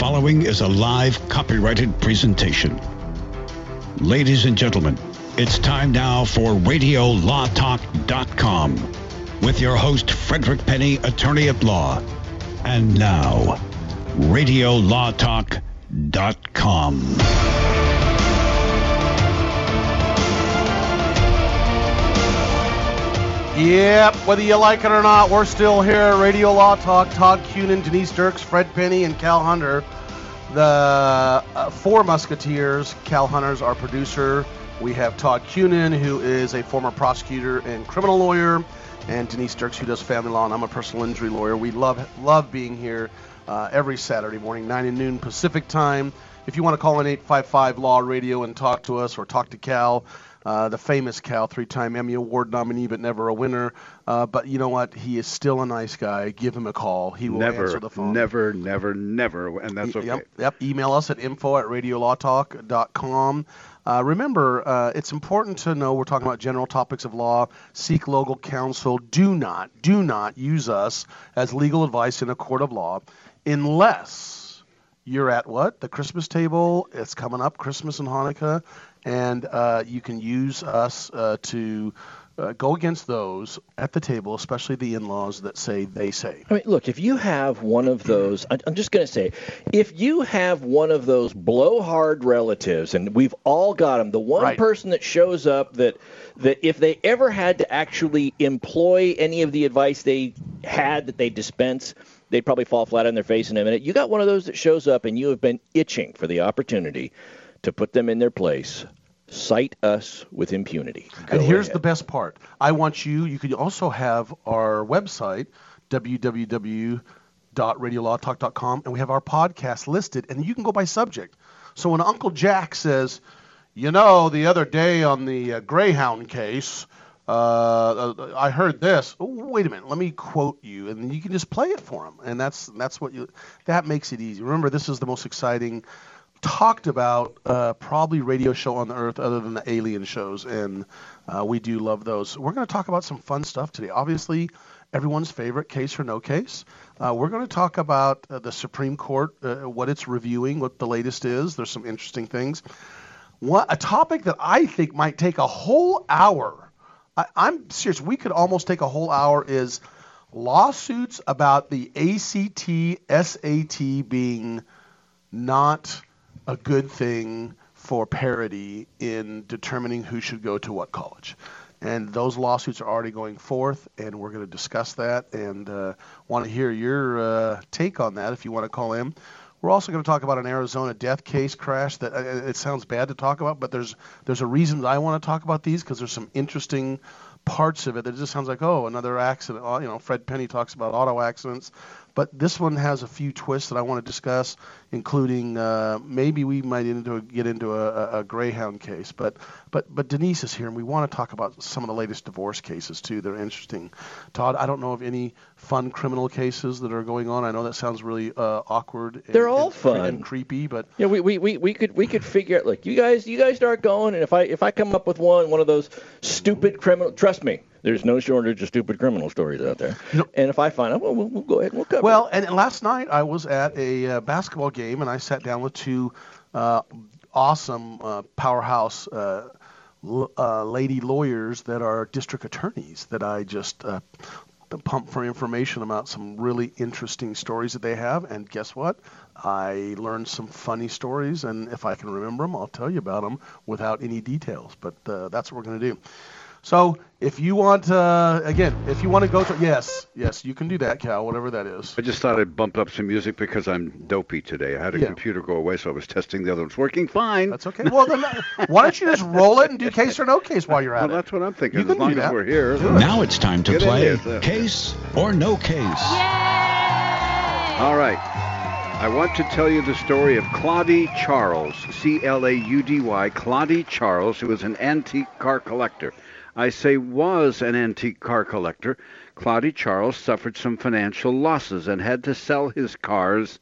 following is a live copyrighted presentation. Ladies and gentlemen, it's time now for RadioLawTalk.com with your host, Frederick Penney, attorney at law. And now, RadioLawTalk.com. Yep, whether you like it or not, we're still here Radio Law Talk. Todd Cunin, Denise Dirks, Fred Penney, and Cal Hunter. The uh, four Musketeers. Cal Hunter's our producer. We have Todd Cunin, who is a former prosecutor and criminal lawyer, and Denise Dirks, who does family law, and I'm a personal injury lawyer. We love love being here uh, every Saturday morning, 9 and noon Pacific time. If you want to call in 855 Law Radio and talk to us or talk to Cal, uh, the famous Cal, three-time Emmy Award nominee, but never a winner. Uh, but you know what? He is still a nice guy. Give him a call. He will never, answer the phone. Never, never, never, and that's okay. Yep, yep. Email us at info at radiolawtalk.com. Uh, remember, uh, it's important to know we're talking about general topics of law. Seek local counsel. Do not, do not use us as legal advice in a court of law unless you're at what? The Christmas table. It's coming up, Christmas and Hanukkah and uh, you can use us uh, to uh, go against those at the table, especially the in-laws that say they say. I mean, look, if you have one of those, I'm just going to say, if you have one of those blowhard relatives, and we've all got them, the one Right. person that shows up that that if they ever had to actually employ any of the advice they had that they dispense, they'd probably fall flat on their face in a minute. You got one of those that shows up, and you have been itching for the opportunity to put them in their place. Cite us with impunity. Go and here's ahead. the best part. I want you. You could also have our website www.radiolawtalk.com, and we have our podcast listed, and you can go by subject. So when Uncle Jack says, "You know, the other day on the uh, Greyhound case." Uh, uh, I heard this. Oh, wait a minute. Let me quote you, and you can just play it for him, and that's that's what you. That makes it easy. Remember, this is the most exciting talked about uh, probably radio show on the earth other than the alien shows, and uh, we do love those. We're going to talk about some fun stuff today. Obviously, everyone's favorite case or no case. Uh, we're going to talk about uh, the Supreme Court, uh, what it's reviewing, what the latest is. There's some interesting things. What a topic that I think might take a whole hour. I, I'm serious. We could almost take a whole hour. Is lawsuits about the ACT, SAT being not a good thing for parity in determining who should go to what college. And those lawsuits are already going forth, and we're going to discuss that and uh, want to hear your uh, take on that if you want to call in. We're also going to talk about an Arizona death case crash that uh, it sounds bad to talk about, but there's there's a reason I want to talk about these because there's some interesting parts of it that just sounds like oh another accident. You know, Fred Penney talks about auto accidents, but this one has a few twists that I want to discuss, including uh, maybe we might into a, get into a, a, Greyhound case. But but but Denise is here, and we want to talk about some of the latest divorce cases too. They're interesting. Todd, I don't know of any fun criminal cases that are going on. I know that sounds really uh, awkward. And, They're all and, fun. and creepy, but Yeah, we, we, we, we could we could figure it out like you guys you guys start going and if I if I come up with one one of those stupid criminal trust me there's no shortage of stupid criminal stories out there know- and if I find out well, we'll we'll go ahead and we'll cover Well, it. and last night I was at a uh, basketball game and I sat down with two uh, awesome uh, powerhouse uh, l- uh, lady lawyers that are district attorneys that I just uh, pump for information about some really interesting stories that they have. And guess what? I learned some funny stories, and if I can remember them, I'll tell you about them without any details. But uh, that's what we're going to do. So if you want, uh, again, if you want to go to, yes, yes, you can do that, Cal, whatever that is. I just thought I'd bump up some music because I'm dopey today. I had a Yeah. computer go away, so I was testing the other ones. Working fine. That's okay. Well, then, why don't you just roll it and do case or no case while you're at well, it? that's what I'm thinking. You can as long do as that. we're here. Now it's time to Get play here, sir. Case or No Case. All right. I want to tell you the story of Claudy Charles, C L A U D Y, Claudy Charles, who was an antique car collector. I say was an antique car collector. Claudy Charles suffered some financial losses and had to sell his cars.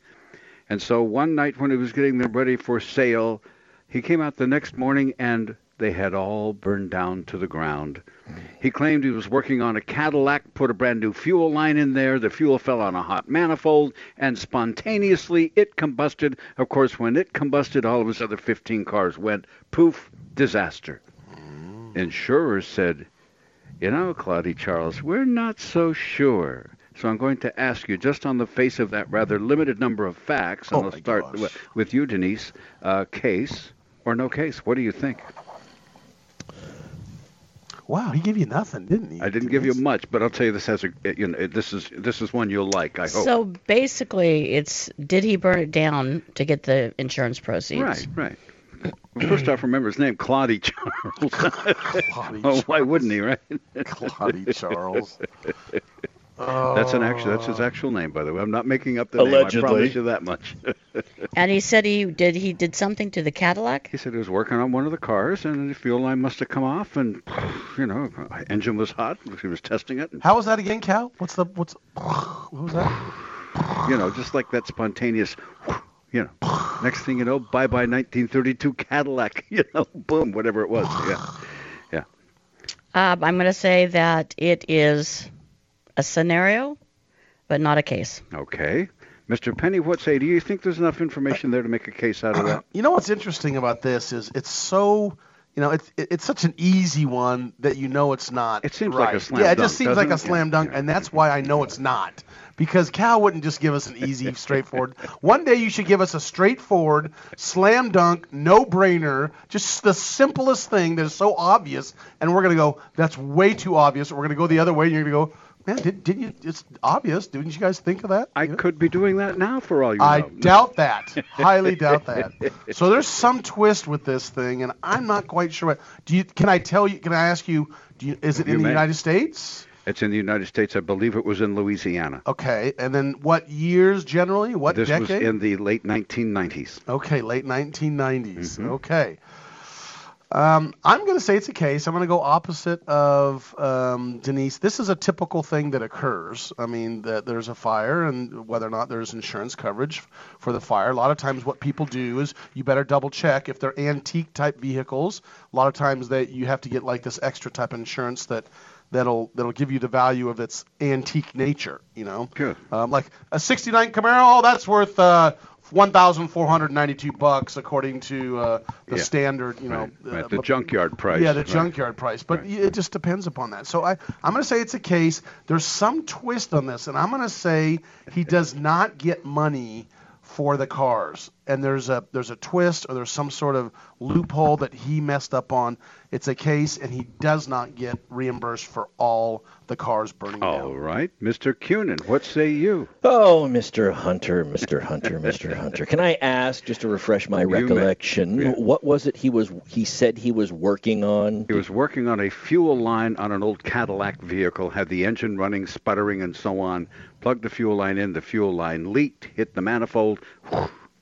And so one night when he was getting them ready for sale, he came out the next morning and they had all burned down to the ground. He claimed he was working on a Cadillac, put a brand new fuel line in there. The fuel fell on a hot manifold, and spontaneously it combusted. Of course, when it combusted, all of his other 15 cars went poof, disaster. Insurers said, You know, Claudy Charles, we're not so sure. So I'm going to ask you, just on the face of that rather limited number of facts, and Oh I'll start gosh. wi- with you, Denise. Uh, case or no case? What do you think? Wow, he gave you nothing, didn't he? I didn't give you much, but I'll tell you this has a you know this is this is one you'll like. I hope. So basically, it's did he burn it down to get the insurance proceeds? right, right. Well, first off, remember his name, Claudy Charles. Claudy oh, why wouldn't he, right? Claudy Charles. That's an actual. That's his actual name, by the way. I'm not making up the name. I Allegedly. promise you that much. And he said he did he did something to the Cadillac. he said he was working on one of the cars, and the fuel line must have come off, and you know, engine was hot. He was testing it, and, How was that again, Cal? What's the what's what was that? you know, just like that spontaneous. You know, next thing you know, bye bye 1932 Cadillac. You know, boom, whatever it was. Yeah. Yeah. Um, I'm going to say that it is a scenario, but not a case. Okay. Mr. Penney, what say? Do you think there's enough information there to make a case out of that? You know what's interesting about this is it's so you know it's it's such an easy one that you know it's not. It seems like a right. slam Yeah, it dunk, just seems like a slam dunk, yeah. and that's why I know it's not. Because Cal wouldn't just give us an easy, straightforward. One day you should give us a straightforward, slam dunk, no brainer, just the simplest thing that is so obvious, and we're gonna go, that's way too obvious. We're gonna go the other way, and you're gonna go, man, did, did you? It's obvious. Didn't you guys think of that? I You know? could be doing that now for all you I know. doubt that. Highly doubt that. So there's some twist with this thing, and I'm not quite sure. What, do you? Can I tell you? Can I ask you? Do you? Is it You in the. United States? It's in the United States. I believe it was in Louisiana. Okay. And then what years generally? What this decade? was in the late 1990s. Okay, late 1990s. Mm-hmm. Okay. Um, I'm going to say it's a case. I'm going to go opposite of um, Denise. This is a typical thing that occurs. I mean, that there's a fire, and whether or not there's insurance coverage for the fire. A lot of times, what people do is you better double check if they're antique type vehicles. A lot of times, that you have to get like this extra type of insurance that that'll that'll give you the value of its antique nature. You know, Good. um, like a '69 Camaro, oh, that's worth uh, 1,492 bucks according to uh, the Yeah. standard, you know, Right, right, uh, the but- junkyard price. Yeah, the right. junkyard price, but Right. it just depends upon that. So I, I'm going to say it's a case. There's some twist on this, and I'm going to say he does not get money for the cars, and there's a there's a twist or there's some sort of loophole that he messed up on. It's a case, and he does not get reimbursed for all the cars burning All down. right, Mr. Cunin, what say you? Oh, Mr. Hunter, Mr. Hunter, Mr. Hunter. Can I ask, just to refresh my You may. recollection, Yeah. what was it he was he said he was working on? He was working on a fuel line on an old Cadillac vehicle, had the engine running, sputtering, and so on. Plugged the fuel line in, the fuel line leaked, hit the manifold,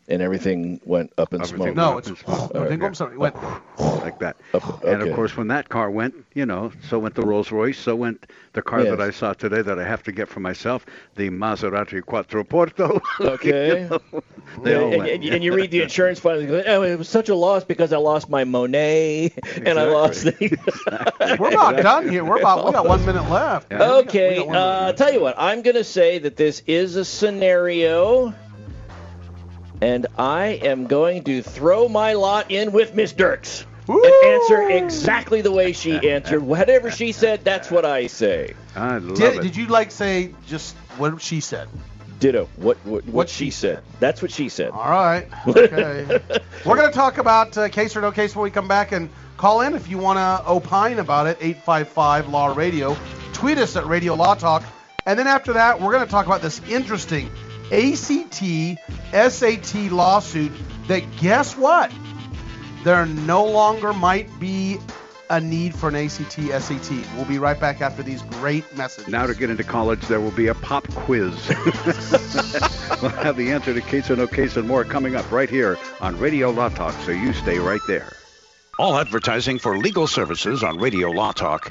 and everything went up in Everything smoke. No, it's smoke. no, it didn't. I'm sorry. It went. like that. Up- And of course, when that car went, you know, so went the Rolls Royce, so went the car Yes. that I saw today that I have to get for myself, the Maserati Quattroporte. Okay. You know, they all and, went. and- and you read the insurance file, and you go, oh, it was such a loss because I lost my Monet and I lost the. We're not done here. We're about. We got one minute left. We got- okay, got one uh, minute. tell you what, I'm going to say that this is a scenario, and I am going to throw my lot in with Miss Dirks Woo! and answer exactly the way she answered. Whatever she said, that's what I say. I love Did, it. did you like say just what she said? Ditto. What what, what, What she she said. That's what she said. All right. Okay. We're going to talk about uh, case or no case when we come back and call in if you want to opine about it. 855 Law Radio. Tweet us at Radio Law Talk. And then after that, we're going to talk about this interesting ACT SAT lawsuit that guess what? There no longer might be a need for an ACT SAT. We'll be right back after these great messages. Now to get into college, there will be a pop quiz. we'll have the answer to case or no case and more coming up right here on Radio Law Talk, so you stay right there. All advertising for legal services on Radio Law Talk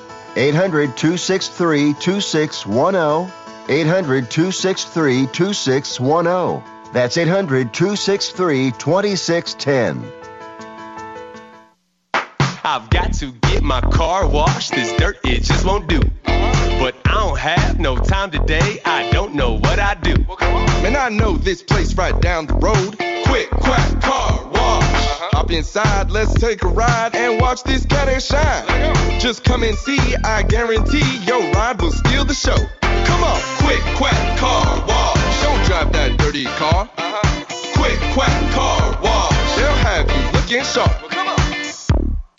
800 263 2610. 800 263 2610. That's 800 263 2610. I've got to get my car washed. This dirt, it just won't do. But I don't have no time today. I don't know what I do. Man, I know this place right down the road. Quick, quack, car wash. Hop inside, let's take a ride and watch this cat and shine. Just come and see, I guarantee your ride will steal the show. Come on, quick, quack, car wash. Don't drive that dirty car. Uh-huh. Quick, quack, car wash. They'll have you looking sharp.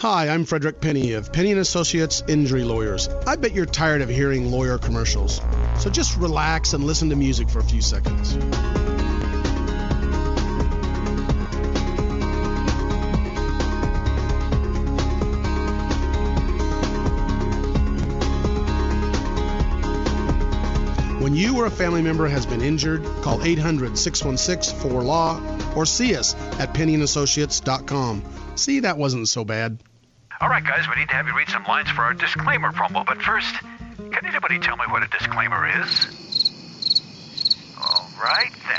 Hi, I'm Frederick Penney of Penney and Associates Injury Lawyers. I bet you're tired of hearing lawyer commercials. So just relax and listen to music for a few seconds. Or a family member has been injured, call 800 616 4LAW or see us at penneyandassociates.com. See, that wasn't so bad. All right, guys, we need to have you read some lines for our disclaimer promo. But first, can anybody tell me what a disclaimer is? All right.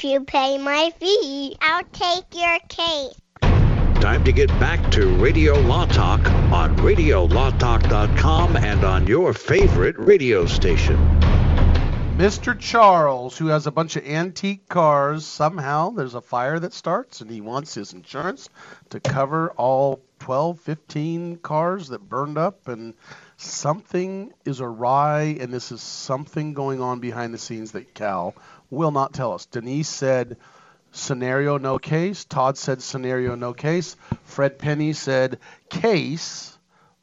If you pay my fee, I'll take your case. Time to get back to Radio Law Talk on radiolawtalk.com and on your favorite radio station. Mr. Charles, who has a bunch of antique cars, somehow there's a fire that starts and he wants his insurance to cover all 12, 15 cars that burned up and something is awry and this is something going on behind the scenes that Cal will not tell us. Denise said scenario no case. Todd said scenario no case. Fred Penney said case,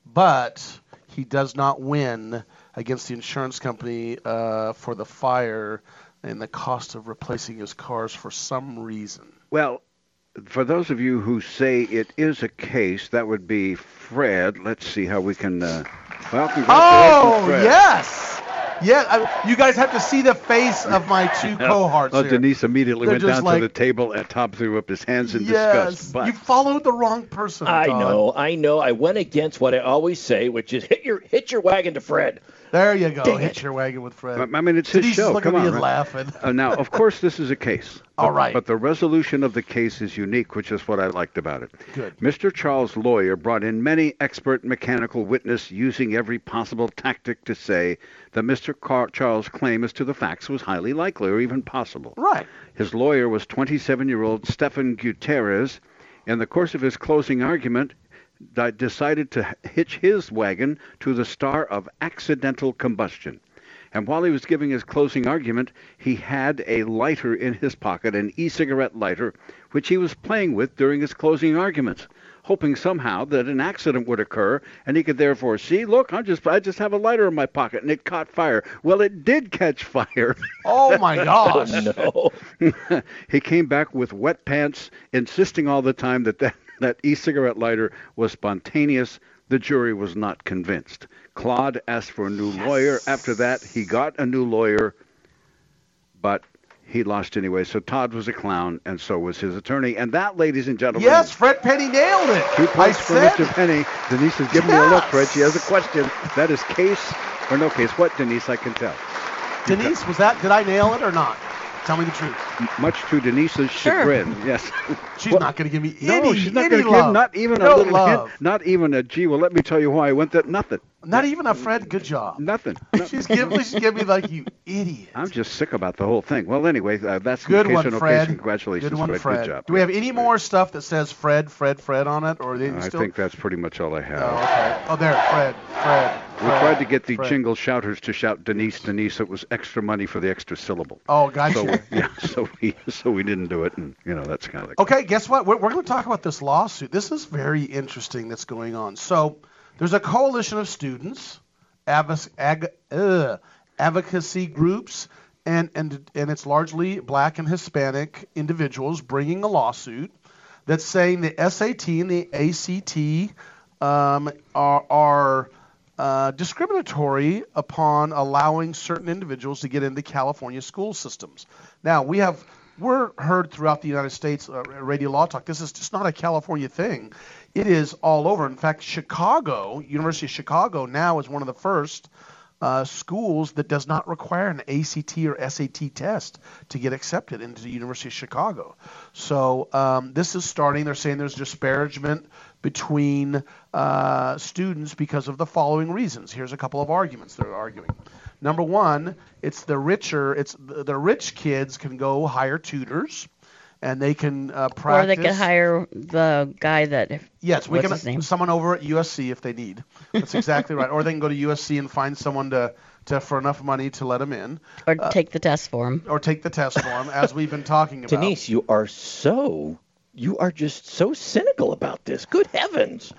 but he does not win against the insurance company uh, for the fire and the cost of replacing his cars for some reason. Well, for those of you who say it is a case, that would be Fred. Let's see how we can. Uh, well, Oh yes, yeah. I, you guys have to see the face of my two cohorts Oh. Denise immediately They're went down like- to the table and Tom threw up his hands in yes, disgust. But you followed the wrong person. I Todd. know, I know. I went against what I always say, which is hit your hit your wagon to Fred. There you go. Dang Hit it. your wagon with Fred. I mean, it's his Denise show. is looking Come at me on, and right? laughing. Uh, now, of course, this is a case. All but, the resolution of the case is unique, which is what I liked about it. Good. Mr. Charles' lawyer brought in many expert mechanical witness using every possible tactic to say that Mr. Car- Charles' claim as to the facts was highly likely or even possible. Right. His lawyer was 27-year-old Stefan Gutierrez. In the course of his closing argument, decided to hitch his wagon to the star of accidental combustion. And while he was giving his closing argument, he had a lighter in his pocket, an e-cigarette lighter, which he was playing with during his closing arguments, hoping somehow that an accident would occur, and he could therefore see, look, I'm just, I just have a lighter in my pocket, and it caught fire. Well, it did catch fire. Oh my gosh. no. he came back with wet pants, insisting all the time that that, that e-cigarette lighter was spontaneous. The jury was not convinced. Claude asked for a new lawyer. After that, he got a new lawyer, but he lost anyway. So Todd was a clown, and so was his attorney. And that, ladies and gentlemen, Yes, Fred Penney nailed it. two points for said Mr. Penney. Denise is giving me a look, Fred. She has a question. That is case or no case? What, Denise? I can tell. Denise, was that? Did I nail it or not? Tell me the truth. Much to Denise's Sure. chagrin. Yes. She's not going to give me No, any, she's not any going to love. give not even no a little love. hint, not even a gee. Well, let me tell you why I went that. Nothing. Not even a Fred. Good job. Nothing. She's giving. She's giving me like you idiot. I'm just sick about the whole thing. Well, anyway, uh, that's Good one, Fred. occasion. Congratulations, Good one, Fred. Fred. Good job. Do we have any more stuff that says Fred, Fred, Fred on it, or they I still? think that's pretty much all I have. Oh, okay. Oh, there, Fred, Fred. We Fred, tried to get the Fred. jingle shouters to shout Denise, Denise. It was extra money for the extra syllable. Oh, gotcha. So yeah, so we so we didn't do it, and you know that's kind of Okay, guess what? We're, we're going to talk about this lawsuit. This is very interesting that's going on. So, there's a coalition of students, advocacy groups, and, and, and it's largely black and Hispanic individuals bringing a lawsuit that's saying the SAT and the ACT um, are, are uh, discriminatory upon allowing certain individuals to get into California school systems. Now, we have we're heard throughout the United States uh, radio law talk. This is just not a California thing. It is all over. In fact, Chicago, University of Chicago, now is one of the first uh, schools that does not require an ACT or SAT test to get accepted into the University of Chicago. So um, this is starting. They're saying there's disparagement between uh, students because of the following reasons. Here's a couple of arguments they're arguing. Number one, it's the richer. It's the, the rich kids can go hire tutors, and they can uh, practice. Or they could hire the guy that. Yes, we what's can his name? someone over at USC if they need. That's exactly right. Or they can go to USC and find someone to, to for enough money to let them in. Or Uh, take the test for him. Or take the test for them, as we've been talking about. Denise, you are so you are just so cynical about this. Good heavens.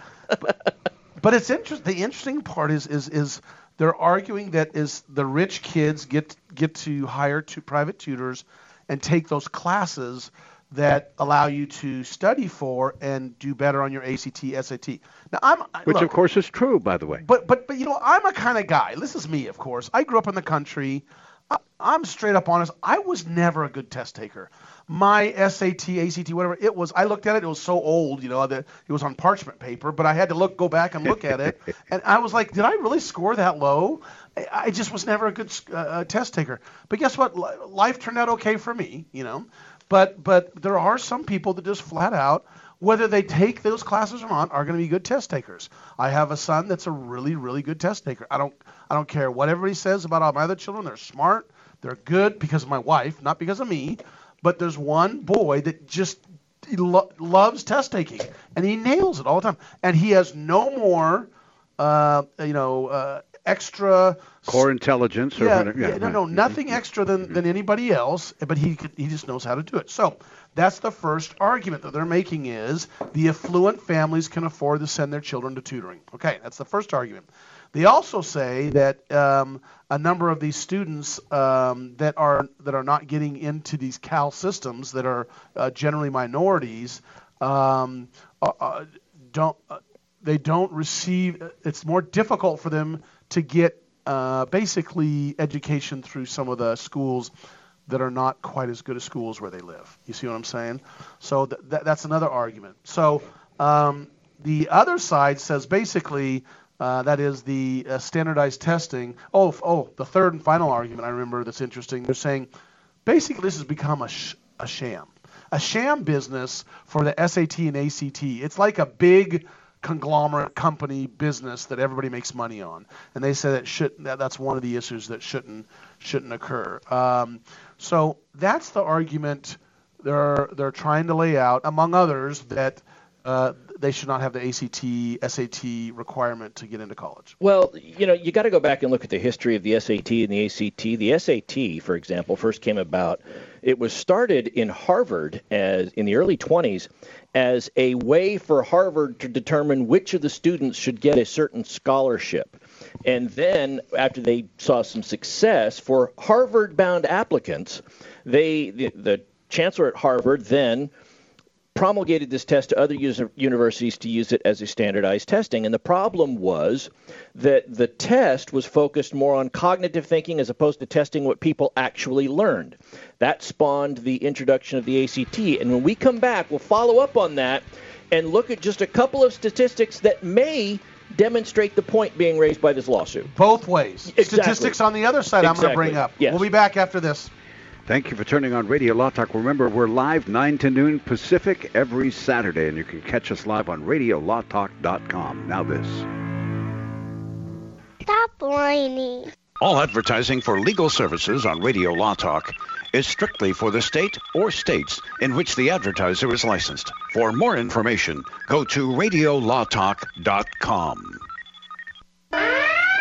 But it's interest. The interesting part is is is they're arguing that is the rich kids get get to hire two private tutors and take those classes that allow you to study for and do better on your ACT SAT. Now I'm which look, of course is true, by the way. But but but you know, I'm a kind of guy. This is me, of course. I grew up in the country. I, I'm straight up honest. I was never a good test taker. My SAT, ACT, whatever it was, I looked at it. It was so old, you know, that it was on parchment paper. But I had to look, go back and look at it, and I was like, did I really score that low? I, just was never a good uh, uh, test taker. But guess what? Life turned out okay for me, you know. But but there are some people that just flat out whether they take those classes or not, are going to be good test takers. I have a son that's a really, really good test taker. I don't, I don't care what everybody says about all my other children. They're smart. They're good because of my wife, not because of me. But there's one boy that just lo- loves test taking, and he nails it all the time. And he has no more, uh, you know, uh, extra Core intelligence or yeah, whatever. yeah, no, right. no, nothing extra than, than anybody else, but he he just knows how to do it. So That's the first argument that they're making is the affluent families can afford to send their children to tutoring. Okay, that's the first argument. They also say that um, a number of these students um, that are that are not getting into these Cal systems that are uh, generally minorities um, uh, uh don't uh, they don't receive. It's more difficult for them to get uh, basically education through some of the schools that are not quite as good as schools where they live. You see what I'm saying? So th- th- that's another argument. So um, the other side says basically uh, that is the uh, standardized testing. Oh, oh, the third and final argument I remember that's interesting. They're saying basically this has become a, sh- a sham, a sham business for the SAT and ACT. It's like a big conglomerate company business that everybody makes money on, and they say that should that, that's one of the issues that shouldn't shouldn't occur. Um, so that's the argument they're they're trying to lay out, among others, that uh, they should not have the ACT, SAT requirement to get into college. Well, you know, you got to go back and look at the history of the SAT and the ACT. The SAT, for example, first came about. It was started in Harvard as in the early 20s as a way for Harvard to determine which of the students should get a certain scholarship. And then, after they saw some success for Harvard-bound applicants, they the, the chancellor at Harvard then promulgated this test to other user, universities to use it as a standardized testing. And the problem was that the test was focused more on cognitive thinking as opposed to testing what people actually learned. That spawned the introduction of the ACT. And when we come back, we'll follow up on that and look at just a couple of statistics that may demonstrate the point being raised by this lawsuit. Both ways. Exactly. Statistics on the other side exactly. I'm going to bring up. Yes. We'll be back after this. Thank you for turning on Radio Law Talk. Remember, we're live 9 to noon Pacific every Saturday, and you can catch us live on RadioLawTalk.com. Now this. Stop whining. All advertising for legal services on Radio Law Talk is strictly for the state or states in which the advertiser is licensed. For more information, go to radiolawtalk.com.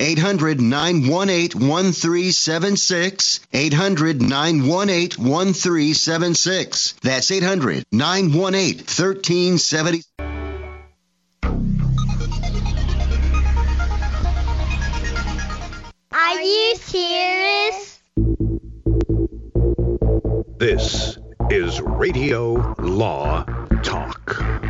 800 918 1376. 800 918 1376. That's 800 918 1370. Are you serious? This is Radio Law Talk.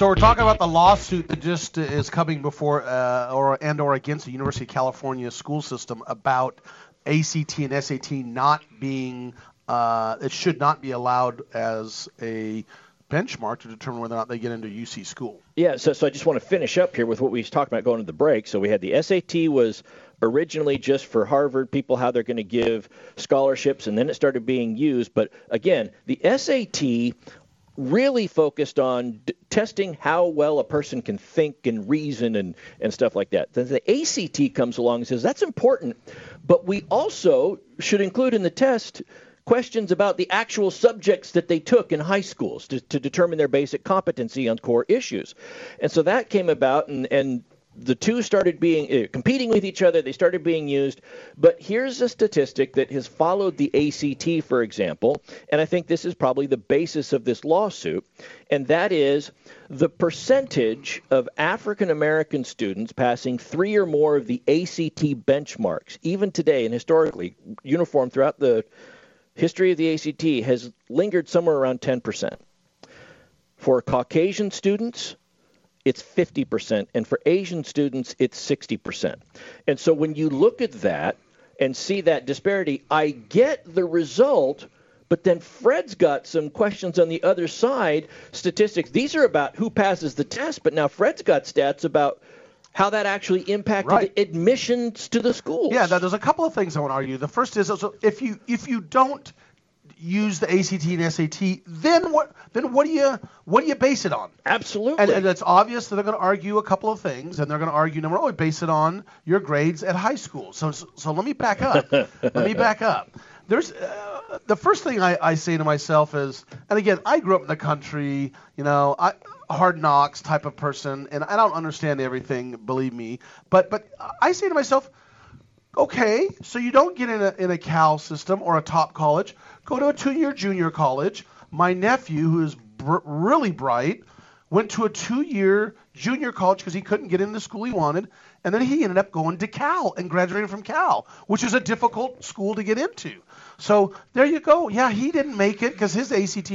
So we're talking about the lawsuit that just is coming before uh, or and or against the University of California school system about ACT and SAT not being uh, it should not be allowed as a benchmark to determine whether or not they get into UC school. Yeah, so, so I just want to finish up here with what we talking about going to the break. So we had the SAT was originally just for Harvard people how they're going to give scholarships, and then it started being used. But again, the SAT really focused on d- testing how well a person can think and reason and, and stuff like that. Then the ACT comes along and says that's important, but we also should include in the test questions about the actual subjects that they took in high schools to, to determine their basic competency on core issues. And so that came about, and, and the two started being uh, competing with each other. They started being used. But here's a statistic that has followed the ACT, for example, and I think this is probably the basis of this lawsuit, and that is the percentage of African American students passing three or more of the ACT benchmarks, even today and historically, uniform throughout the history of the ACT, has lingered somewhere around 10%. For Caucasian students, it's 50%, and for Asian students, it's 60%. And so when you look at that and see that disparity, I get the result. But then Fred's got some questions on the other side. Statistics. These are about who passes the test, but now Fred's got stats about how that actually impacted Right. admissions to the schools. Yeah, now there's a couple of things I want to argue. The first is also if you if you don't use the ACT and SAT, then what then what do you what do you base it on? Absolutely. And, and it's obvious that they're going to argue a couple of things, and they're going to argue number one, base it on your grades at high school. So so, so let me back up. let me back up. There's uh, the first thing I, I say to myself is, and again, I grew up in the country, you know, I hard knocks type of person, and I don't understand everything, believe me. But but I say to myself, okay, so you don't get in a in a Cal system or a top college, go to a two-year junior college. My nephew, who is br- really bright, went to a two-year junior college because he couldn't get into the school he wanted, and then he ended up going to Cal and graduating from Cal, which is a difficult school to get into. So there you go. Yeah, he didn't make it because his ACT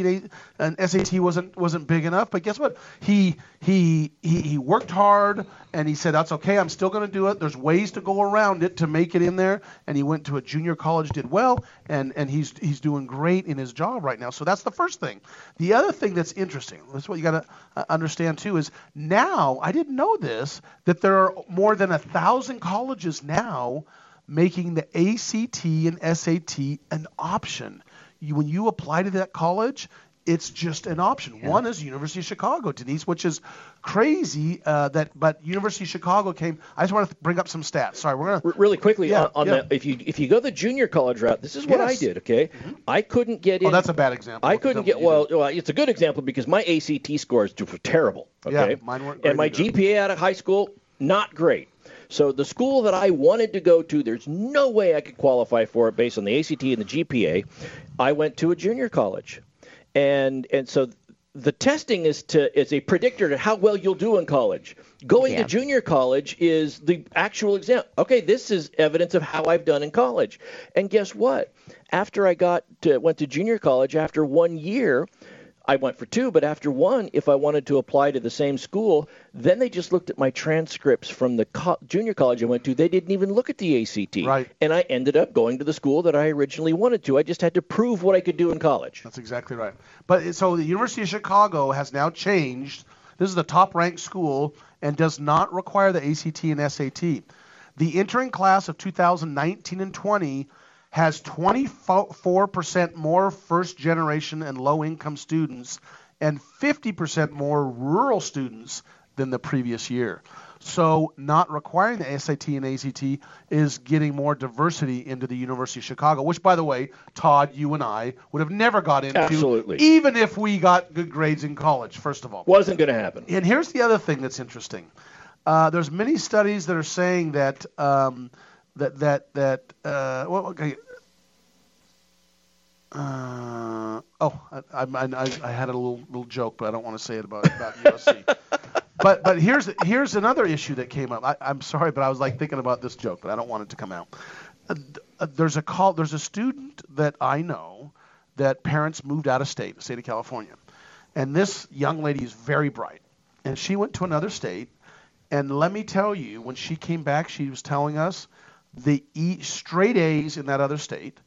and SAT wasn't wasn't big enough. But guess what? He he he, he worked hard and he said that's okay. I'm still going to do it. There's ways to go around it to make it in there. And he went to a junior college, did well, and and he's he's doing great in his job right now. So that's the first thing. The other thing that's interesting. That's what you got to uh, understand too is now I didn't know this that there are more than a thousand colleges now making the ACT and SAT an option. You, when you apply to that college, it's just an option. One is University of Chicago, Denise, which is crazy. Uh, that but University of Chicago came. I just want to bring up some stats. Sorry, we're gonna really quickly Yeah, on, on yeah. the if you if you go the junior college route, this is what I Yes. Mm-hmm. did. Okay, I couldn't get in. Oh, that's a bad example. I couldn't get well, well. It's a good example because my ACT scores were terrible. Yeah, Okay, mine weren't and my either. GPA out of high school not great. So the school that I wanted to go to, there's no way I could qualify for it based on the ACT and the GPA. I went to a junior college, and and so the testing is to is a predictor to how well you'll do in college. Going Yeah. to junior college is the actual exam. Okay, this is evidence of how I've done in college. And guess what? After I got to, went to junior college, after one year, I went for two, but after one, if I wanted to apply to the same school, then they just looked at my transcripts from the co- junior college I went to. They didn't even look at the ACT. Right. And I ended up going to the school that I originally wanted to. I just had to prove what I could do in college. That's exactly right. But so the University of Chicago has now changed. This is the top ranked school and does not require the ACT and SAT. The entering class of 2019 and 20 has 24% more first generation and low income students and 50% more rural students than the previous year. So, not requiring the SAT and ACT is getting more diversity into the University of Chicago, which, by the way, Todd, you and I would have never got into, Absolutely. even if we got good grades in college. First of all, Wasn't going to happen. and here's the other thing that's interesting. Uh, there's many studies that are saying that um, that that that uh, well, okay. Uh, oh, I, I, I, I had a little little joke, but I don't want to say it about about USC. but but here's here's another issue that came up. I, I'm sorry, but I was like thinking about this joke, but I don't want it to come out. Uh, uh, there's a call. There's a student that I know that parents moved out of state, the state of California, and this young lady is very bright, and she went to another state, and let me tell you, when she came back, she was telling us the e- straight A's in that other state.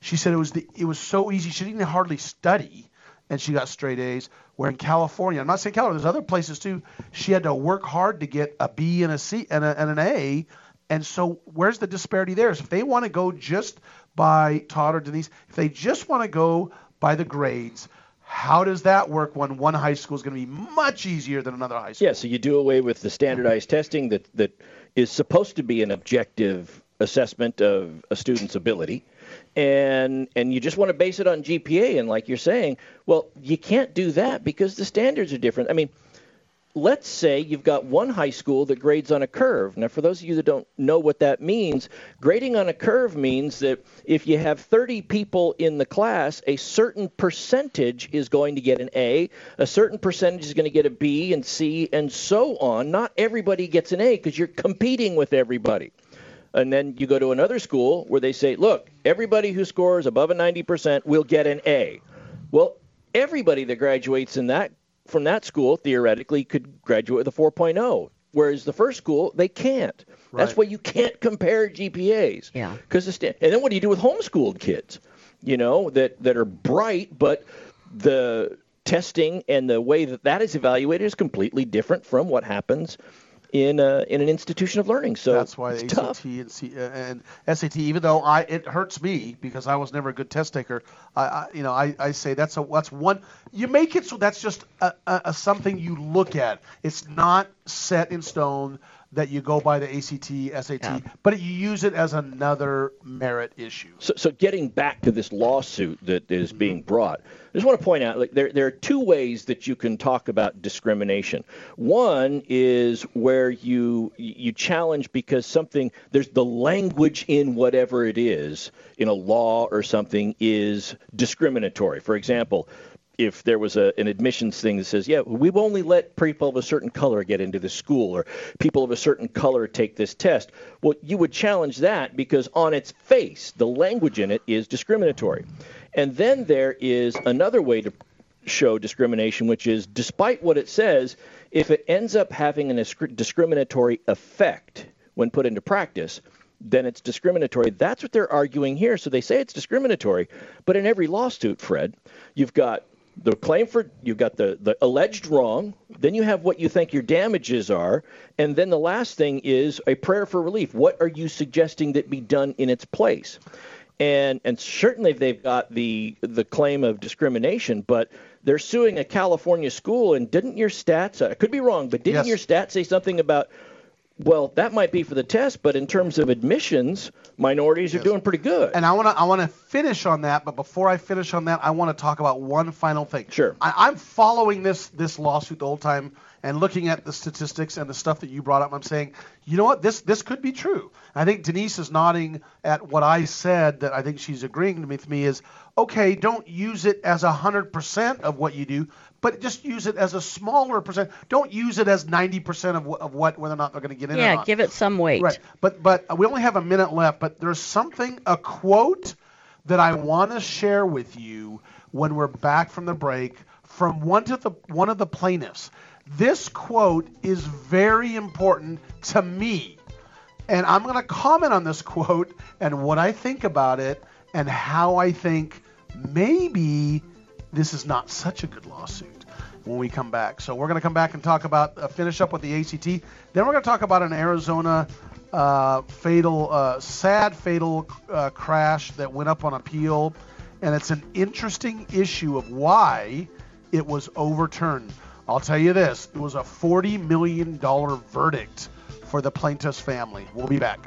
She said it was the it was so easy. She didn't hardly study. and she got straight A's. Where in California, I'm not saying California, there's other places too. She had to work hard to get a B and a C and, a, and an A. And so where's the disparity there? So if they want to go just by Todd or Denise, if they just want to go by the grades, how does that work when one high school is going to be much easier than another high school? Yeah, so you do away with the standardized testing that that is supposed to be an objective assessment of a student's ability and and you just want to base it on GPA and like you're saying, well, you can't do that because the standards are different. I mean, let's say you've got one high school that grades on a curve. Now, for those of you that don't know what that means, grading on a curve means that if you have 30 people in the class, a certain percentage is going to get an A, a certain percentage is going to get a B and C, and so on. Not everybody gets an A because you're competing with everybody. And then you go to another school where they say, look, everybody who scores above a 90% will get an A. Well, everybody that graduates in that from that school theoretically could graduate with a 4.0 whereas the first school they can't right. that's why you can't compare gpas yeah because the sta- and then what do you do with homeschooled kids you know that that are bright but the testing and the way that that is evaluated is completely different from what happens in a, in an institution of learning. So that's why it's ACT tough. and, C, uh, and SAT, even though I it hurts me because I was never a good test taker. I, I you know I, I say that's a that's one you make it so that's just a, a, a something you look at. It's not set in stone that you go by the ACT, SAT, yeah. but you use it as another merit issue. So, so getting back to this lawsuit that is mm-hmm. being brought, I just want to point out like there there are two ways that you can talk about discrimination. One is where you you challenge because something there's the language in whatever it is in a law or something is discriminatory. For example, if there was a, an admissions thing that says, yeah, we've only let people of a certain color get into the school or people of a certain color take this test, well, you would challenge that because on its face, the language in it is discriminatory. And then there is another way to show discrimination, which is despite what it says, if it ends up having a discriminatory effect when put into practice, then it's discriminatory. That's what they're arguing here. So they say it's discriminatory, but in every lawsuit, Fred, you've got the claim for you've got the, the alleged wrong, then you have what you think your damages are, and then the last thing is a prayer for relief. What are you suggesting that be done in its place? And and certainly they've got the the claim of discrimination, but they're suing a California school. And didn't your stats? I could be wrong, but didn't yes. your stats say something about well, that might be for the test, but in terms of admissions, minorities yes. are doing pretty good. And I want to I want to finish on that, but before I finish on that, I want to talk about one final thing. Sure. I, am following this this lawsuit the whole time and looking at the statistics and the stuff that you brought up. I'm saying, you know what, this this could be true. I think Denise is nodding at what I said that I think she's agreeing with me is okay. Don't use it as a hundred percent of what you do, but just use it as a smaller percent. Don't use it as 90% of, of what whether or not they're going to get in. Yeah, give it some weight. Right. But but we only have a minute left. But there's something a quote that I want to share with you when we're back from the break from one to the one of the plaintiffs. This quote is very important to me. And I'm going to comment on this quote and what I think about it and how I think maybe this is not such a good lawsuit when we come back. So we're going to come back and talk about uh, finish up with the ACT. Then we're going to talk about an Arizona uh, fatal, uh, sad fatal uh, crash that went up on appeal, and it's an interesting issue of why it was overturned. I'll tell you this: it was a forty million dollar verdict for the plaintiff's family. We'll be back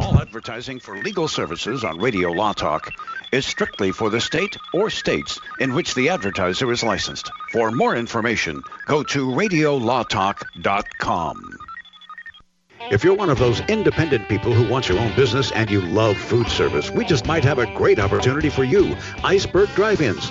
All advertising for legal services on Radio Law Talk is strictly for the state or states in which the advertiser is licensed. For more information, go to radiolawtalk.com. If you're one of those independent people who wants your own business and you love food service, we just might have a great opportunity for you. Iceberg Drive-Ins.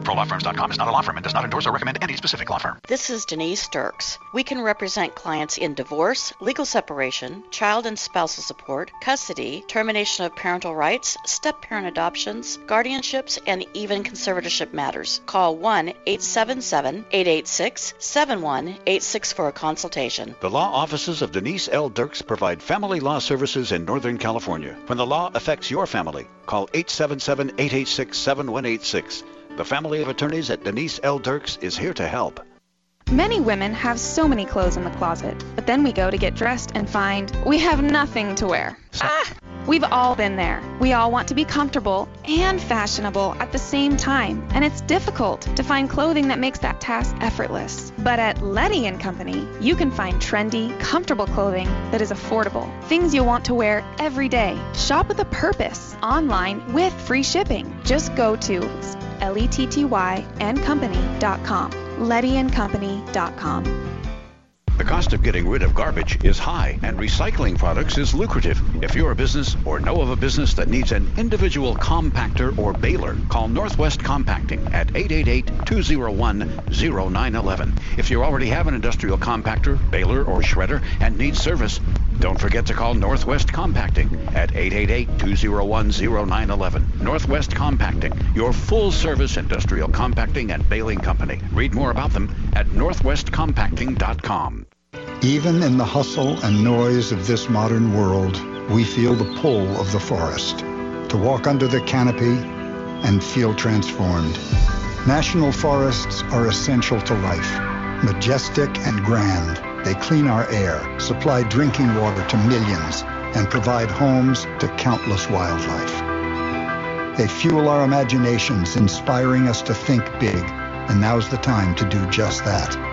ProLawFirms.com is not a law firm and does not endorse or recommend any specific law firm. This is Denise Dirks. We can represent clients in divorce, legal separation, child and spousal support, custody, termination of parental rights, step parent adoptions, guardianships, and even conservatorship matters. Call 1 877 886 7186 for a consultation. The law offices of Denise L. Dirks provide family law services in Northern California. When the law affects your family, call 877 886 7186. The family of attorneys at Denise L. Dirks is here to help. Many women have so many clothes in the closet, but then we go to get dressed and find we have nothing to wear. Ah! We've all been there. We all want to be comfortable and fashionable at the same time, and it's difficult to find clothing that makes that task effortless. But at Letty and Company, you can find trendy, comfortable clothing that is affordable. Things you'll want to wear every day. Shop with a purpose online with free shipping. Just go to L-E-T-T-Y and company.com. LettyandCompany.com. The cost of getting rid of garbage is high, and recycling products is lucrative. If you're a business or know of a business that needs an individual compactor or baler, call Northwest Compacting at 888-201-0911. If you already have an industrial compactor, baler, or shredder and need service, don't forget to call Northwest Compacting at 888-201-0911. Northwest Compacting, your full-service industrial compacting and baling company. Read more about them at northwestcompacting.com. Even in the hustle and noise of this modern world, we feel the pull of the forest. To walk under the canopy and feel transformed. National forests are essential to life. Majestic and grand, they clean our air, supply drinking water to millions, and provide homes to countless wildlife. They fuel our imaginations, inspiring us to think big, and now's the time to do just that.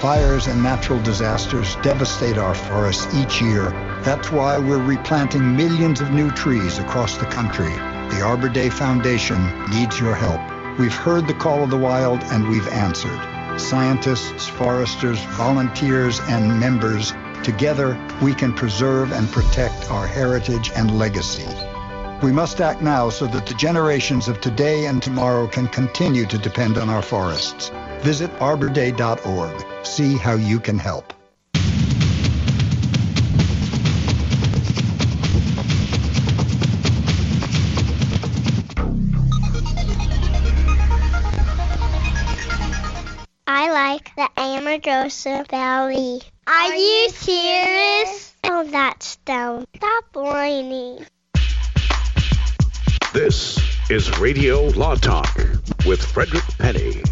Fires and natural disasters devastate our forests each year. That's why we're replanting millions of new trees across the country. The Arbor Day Foundation needs your help. We've heard the call of the wild and we've answered. Scientists, foresters, volunteers, and members, together we can preserve and protect our heritage and legacy. We must act now so that the generations of today and tomorrow can continue to depend on our forests. Visit arborday.org. See how you can help. I like the Amargosa Valley. Are you serious? Oh, that's dumb. Stop whining. This is Radio Law Talk with Frederick Penney.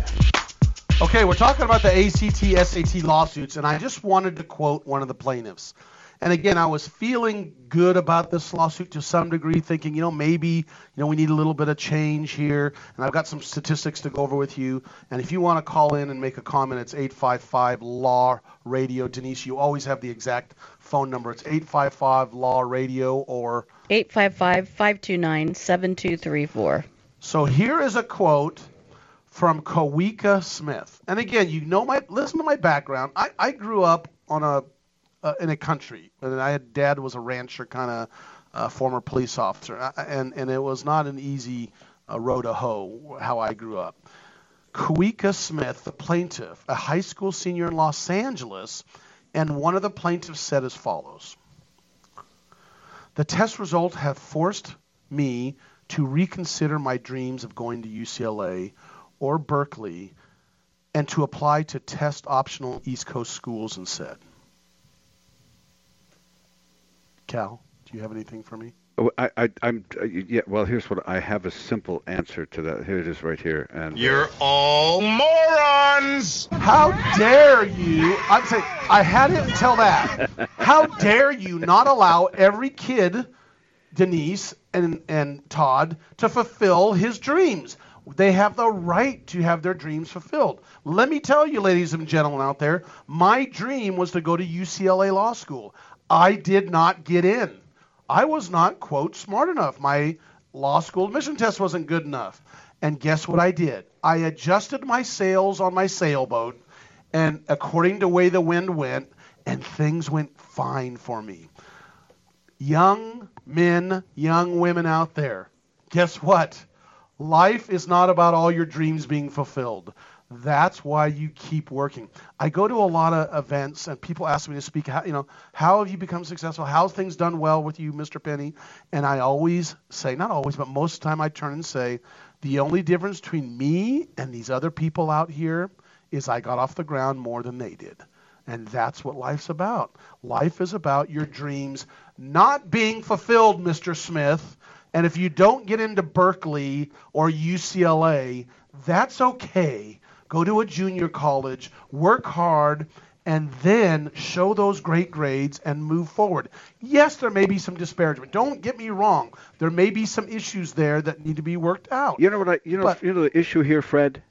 Okay, we're talking about the ACT SAT lawsuits, and I just wanted to quote one of the plaintiffs. And again, I was feeling good about this lawsuit to some degree, thinking, you know, maybe, you know, we need a little bit of change here. And I've got some statistics to go over with you. And if you want to call in and make a comment, it's 855 Law Radio. Denise, you always have the exact phone number. It's 855 Law Radio or 855 529 7234. So here is a quote from Kawika Smith. And again, you know my listen to my background. I, I grew up on a uh, in a country, and I had dad was a rancher, kind of uh, former police officer, and and it was not an easy uh, road to hoe how I grew up. Kawika Smith, the plaintiff, a high school senior in Los Angeles, and one of the plaintiffs said as follows: The test results have forced me to reconsider my dreams of going to UCLA or Berkeley and to apply to test optional East Coast schools instead. Cal, do you have anything for me? Oh, I, I, I'm uh, yeah. Well, here's what I have a simple answer to that. Here it is, right here. And uh, You're all morons. How dare you? I'm saying I had it until that. How dare you not allow every kid, Denise and and Todd, to fulfill his dreams? They have the right to have their dreams fulfilled. Let me tell you, ladies and gentlemen out there, my dream was to go to UCLA Law School. I did not get in. I was not, quote, smart enough. My law school admission test wasn't good enough. And guess what I did? I adjusted my sails on my sailboat, and according to way the wind went, and things went fine for me. Young men, young women out there, guess what? Life is not about all your dreams being fulfilled. That's why you keep working. I go to a lot of events and people ask me to speak. How, you know, how have you become successful? How's things done well with you, Mr. Penney? And I always say, not always, but most of the time, I turn and say, the only difference between me and these other people out here is I got off the ground more than they did. And that's what life's about. Life is about your dreams not being fulfilled, Mr. Smith. And if you don't get into Berkeley or UCLA, that's okay go to a junior college, work hard, and then show those great grades and move forward. Yes, there may be some disparagement. Don't get me wrong. There may be some issues there that need to be worked out. You know what I you know But- you know the issue here, Fred?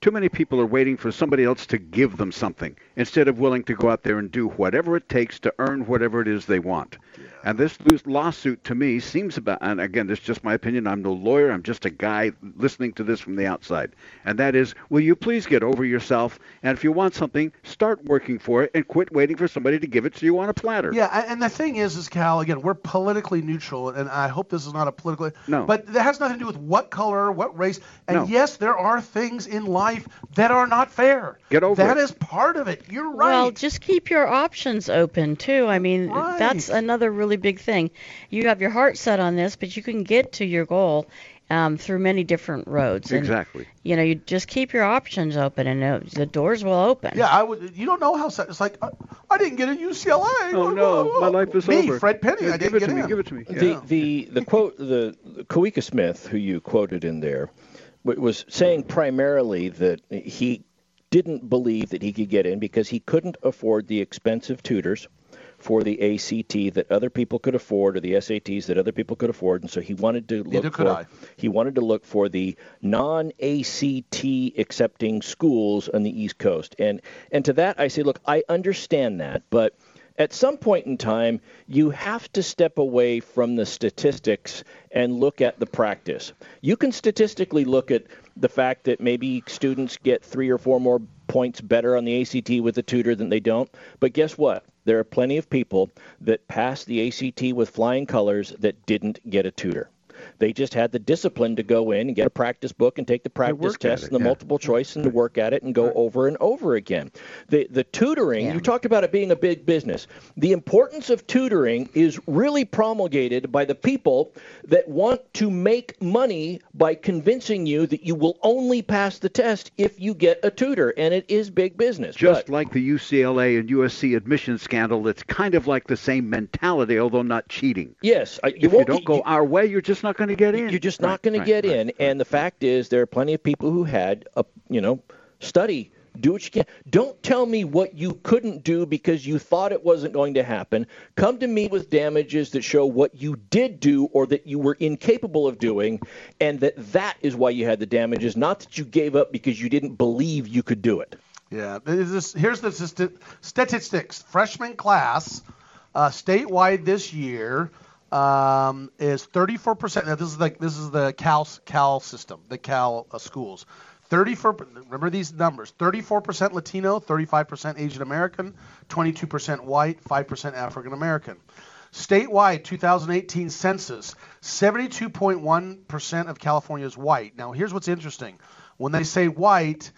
Too many people are waiting for somebody else to give them something instead of willing to go out there and do whatever it takes to earn whatever it is they want. And this lawsuit to me seems about and again, this is just my opinion. I'm no lawyer. I'm just a guy listening to this from the outside. And that is, will you please get over yourself and if you want something, start working for it and quit waiting for somebody to give it to you on a platter. Yeah, and the thing is, is Cal, again, we're politically neutral, and I hope this is not a political. No. But that has nothing to do with what color, what race. And No. yes, there are things in life that are not fair. Get over That it. is part of it. You're right. Well, just keep your options open too. I mean, that's another really big thing. You have your heart set on this, but you can get to your goal um, through many different roads. And, Exactly. You know, you just keep your options open, and uh, the doors will open. Yeah, I would. You don't know how sad. It's like I, I didn't get a UCLA. Oh no, my life is me, over. Fred Penney. Yeah, I give didn't it get to me. in. Give it to me. The the the quote the, the Kawika Smith, who you quoted in there, w- was saying primarily that he didn't believe that he could get in because he couldn't afford the expensive tutors for the ACT that other people could afford or the SATs that other people could afford, and so he wanted to look for I. he wanted to look for the non-ACT accepting schools on the East Coast. And and to that I say, look, I understand that, but at some point in time, you have to step away from the statistics and look at the practice. You can statistically look at the fact that maybe students get three or four more points better on the ACT with a tutor than they don't. But guess what? There are plenty of people that pass the ACT with flying colors that didn't get a tutor. They just had the discipline to go in and get a practice book and take the practice test it, and the yeah. multiple choice and to work at it and go over and over again. The the tutoring, you talked about it being a big business. The importance of tutoring is really promulgated by the people that want to make money by convincing you that you will only pass the test if you get a tutor, and it is big business. Just like the UCLA and USC admission scandal, it's kind of like the same mentality, although not cheating. Yes, I- you if you don't go our way, you're just not going to get in. You're just not Right, going to get right. in. And the fact is, there are plenty of people who had a, you know, study. Do what you can. Don't tell me what you couldn't do because you thought it wasn't going to happen. Come to me with damages that show what you did do or that you were incapable of doing, and that that is why you had the damages, not that you gave up because you didn't believe you could do it. Yeah, this here's the statistics. Freshman class, uh, statewide this year, um, is 34%. Now this is like this is the Cal Cal system, the Cal uh, schools. 34. Remember these numbers: 34% Latino, 35% Asian American, 22% white, 5% African American. Statewide 2018 census, 72.1% of California is white. Now, here's what's interesting. When they say white,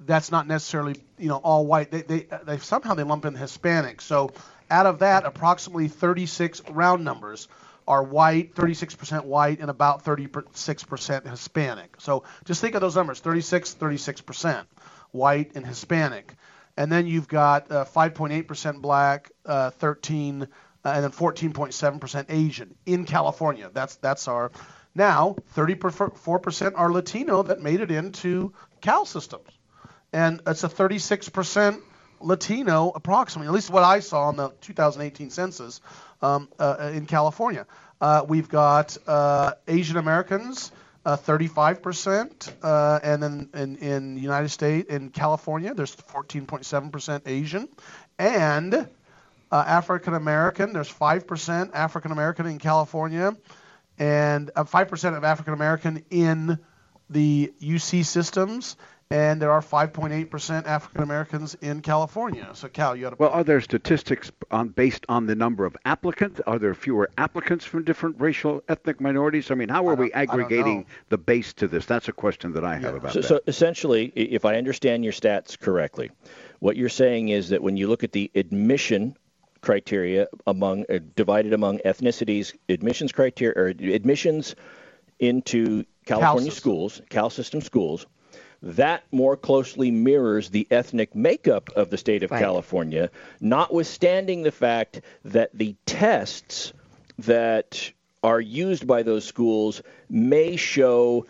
that's not necessarily you know all white. They, they, they somehow they lump in Hispanic. So out of that, approximately 36 round numbers are white, 36% white, and about 36% Hispanic. So just think of those numbers: 36, 36%. white, and Hispanic. And then you've got uh, 5.8% black, uh, 13, uh, and then 14.7% Asian in California. That's that's our now 34% are Latino that made it into Cal systems, and it's a 36% Latino approximately, at least what I saw in the 2018 census um, uh, in California. Uh, we've got uh, Asian Americans, uh, 35%, uh, and then in, in the United States, in California, there's 14.7% Asian, and uh, African American, there's 5% African American in California, and 5% of African American in the UC systems, and there are 5.8% African Americans in California. So, Cal, you had a well. Are there statistics on based on the number of applicants? Are there fewer applicants from different racial ethnic minorities? I mean, how are we aggregating the base to this? That's a question that I have yeah. about so, that. So, essentially, if I understand your stats correctly, what you're saying is that when you look at the admission criteria among uh, divided among ethnicities, admissions criteria or admissions into California Cal schools, Cal system schools that more closely mirrors the ethnic makeup of the state of Right. California, notwithstanding the fact that the tests that are used by those schools may show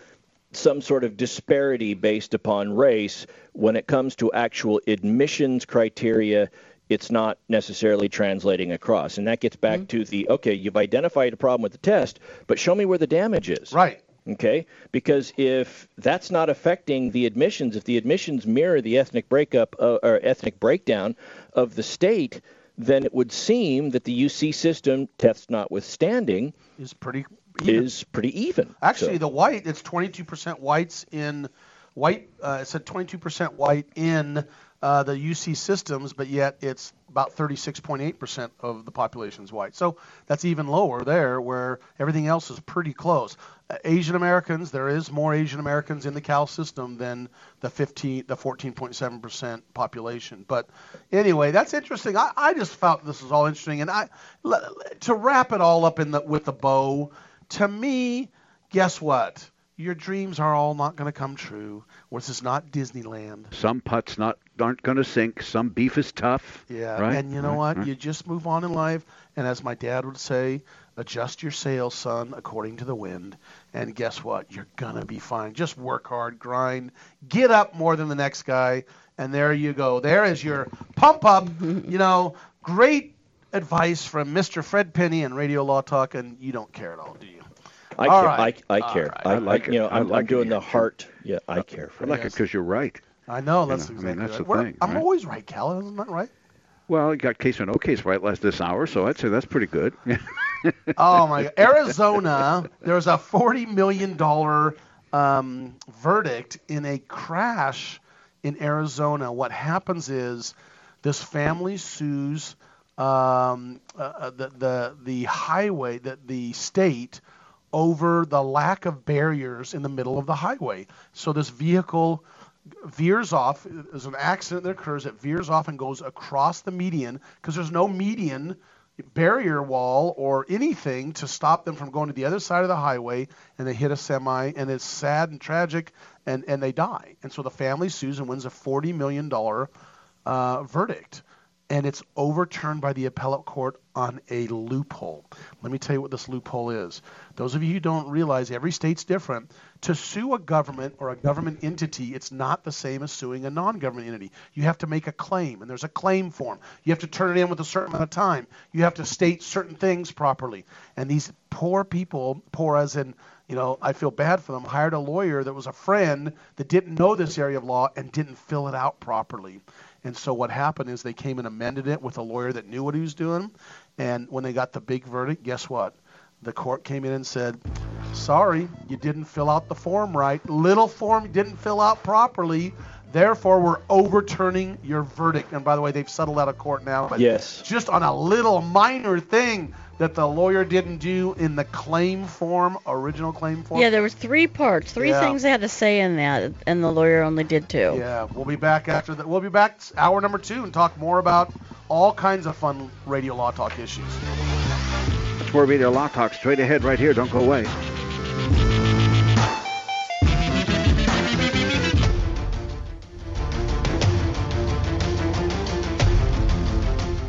some sort of disparity based upon race. When it comes to actual admissions criteria it's not necessarily translating across. And that gets back mm-hmm. to the okay you've identified a problem with the test but show me where the damage is. Right okay because if that's not affecting the admissions if the admissions mirror the ethnic breakup uh, or ethnic breakdown of the state then it would seem that the UC system tests notwithstanding is pretty even. is pretty even Actually, So- the white, it's 22% whites in white. Uh, it's at 22% white in uh, the UC systems, but yet it's about 36.8% of the population is white. So that's even lower there, where everything else is pretty close. Uh, Asian Americans, there is more Asian Americans in the Cal system than the 15, the 14.7% population. But anyway, that's interesting. I, I just felt this was all interesting, and I to wrap it all up in the with the bow. To me, guess what? Your dreams are all not going to come true. This is not Disneyland. Some putts not aren't going to sink. Some beef is tough. Yeah, Right. and you know Right, what? right. You just move on in life, and as my dad would say, adjust your sails, son, according to the wind. And guess what? You're gonna be fine. Just work hard, grind, get up more than the next guy, and there you go. There is your pump up. you know, great advice from Mr. Fred Penney and Radio Law Talk, and you don't care at all, do you? I All care. right. I, I All care. right. I, I like I- You know, I I'm, I'm like doing the heart. Yeah, I care for I like it because you're right. I know You that's know, I mean, that's right. the We're- thing, I'm right? always right, Cal. Isn't that right? Well, you got case and no case right last this hour, so I'd say that's pretty good. oh my God. Arizona, there's a $40 million um, verdict in a crash in Arizona. What happens is this family sues um, uh, uh, the, the, the highway, that the state, over the lack of barriers in the middle of the highway. So this vehicle veers off. There's an accident that occurs. It veers off and goes across the median because there's no median barrier wall or anything to stop them from going to the other side of the highway and they hit a semi and it's sad and tragic and, and they die. And so the family sues and wins a $40 million uh, verdict. And it's overturned by the appellate court on a loophole. Let me tell you what this loophole is. Those of you who don't realize every state's different. To sue a government or a government entity, it's not the same as suing a non government entity. You have to make a claim, and there's a claim form. You have to turn it in with a certain amount of time. You have to state certain things properly. And these poor people, poor as in, you know, I feel bad for them, hired a lawyer that was a friend that didn't know this area of law and didn't fill it out properly. And so what happened is they came and amended it with a lawyer that knew what he was doing. And when they got the big verdict, guess what? The court came in and said, sorry, you didn't fill out the form right. Little form didn't fill out properly. Therefore, we're overturning your verdict. And by the way, they've settled out of court now. But Yes. Just on a little minor thing that the lawyer didn't do in the claim form, original claim form. Yeah, there was three parts, three Yeah. things they had to say in that, and the lawyer only did two. Yeah, we'll be back after that. We'll be back hour number two and talk more about all kinds of fun radio law talk issues. It's more Radio Law Talk straight ahead right here. Don't go away.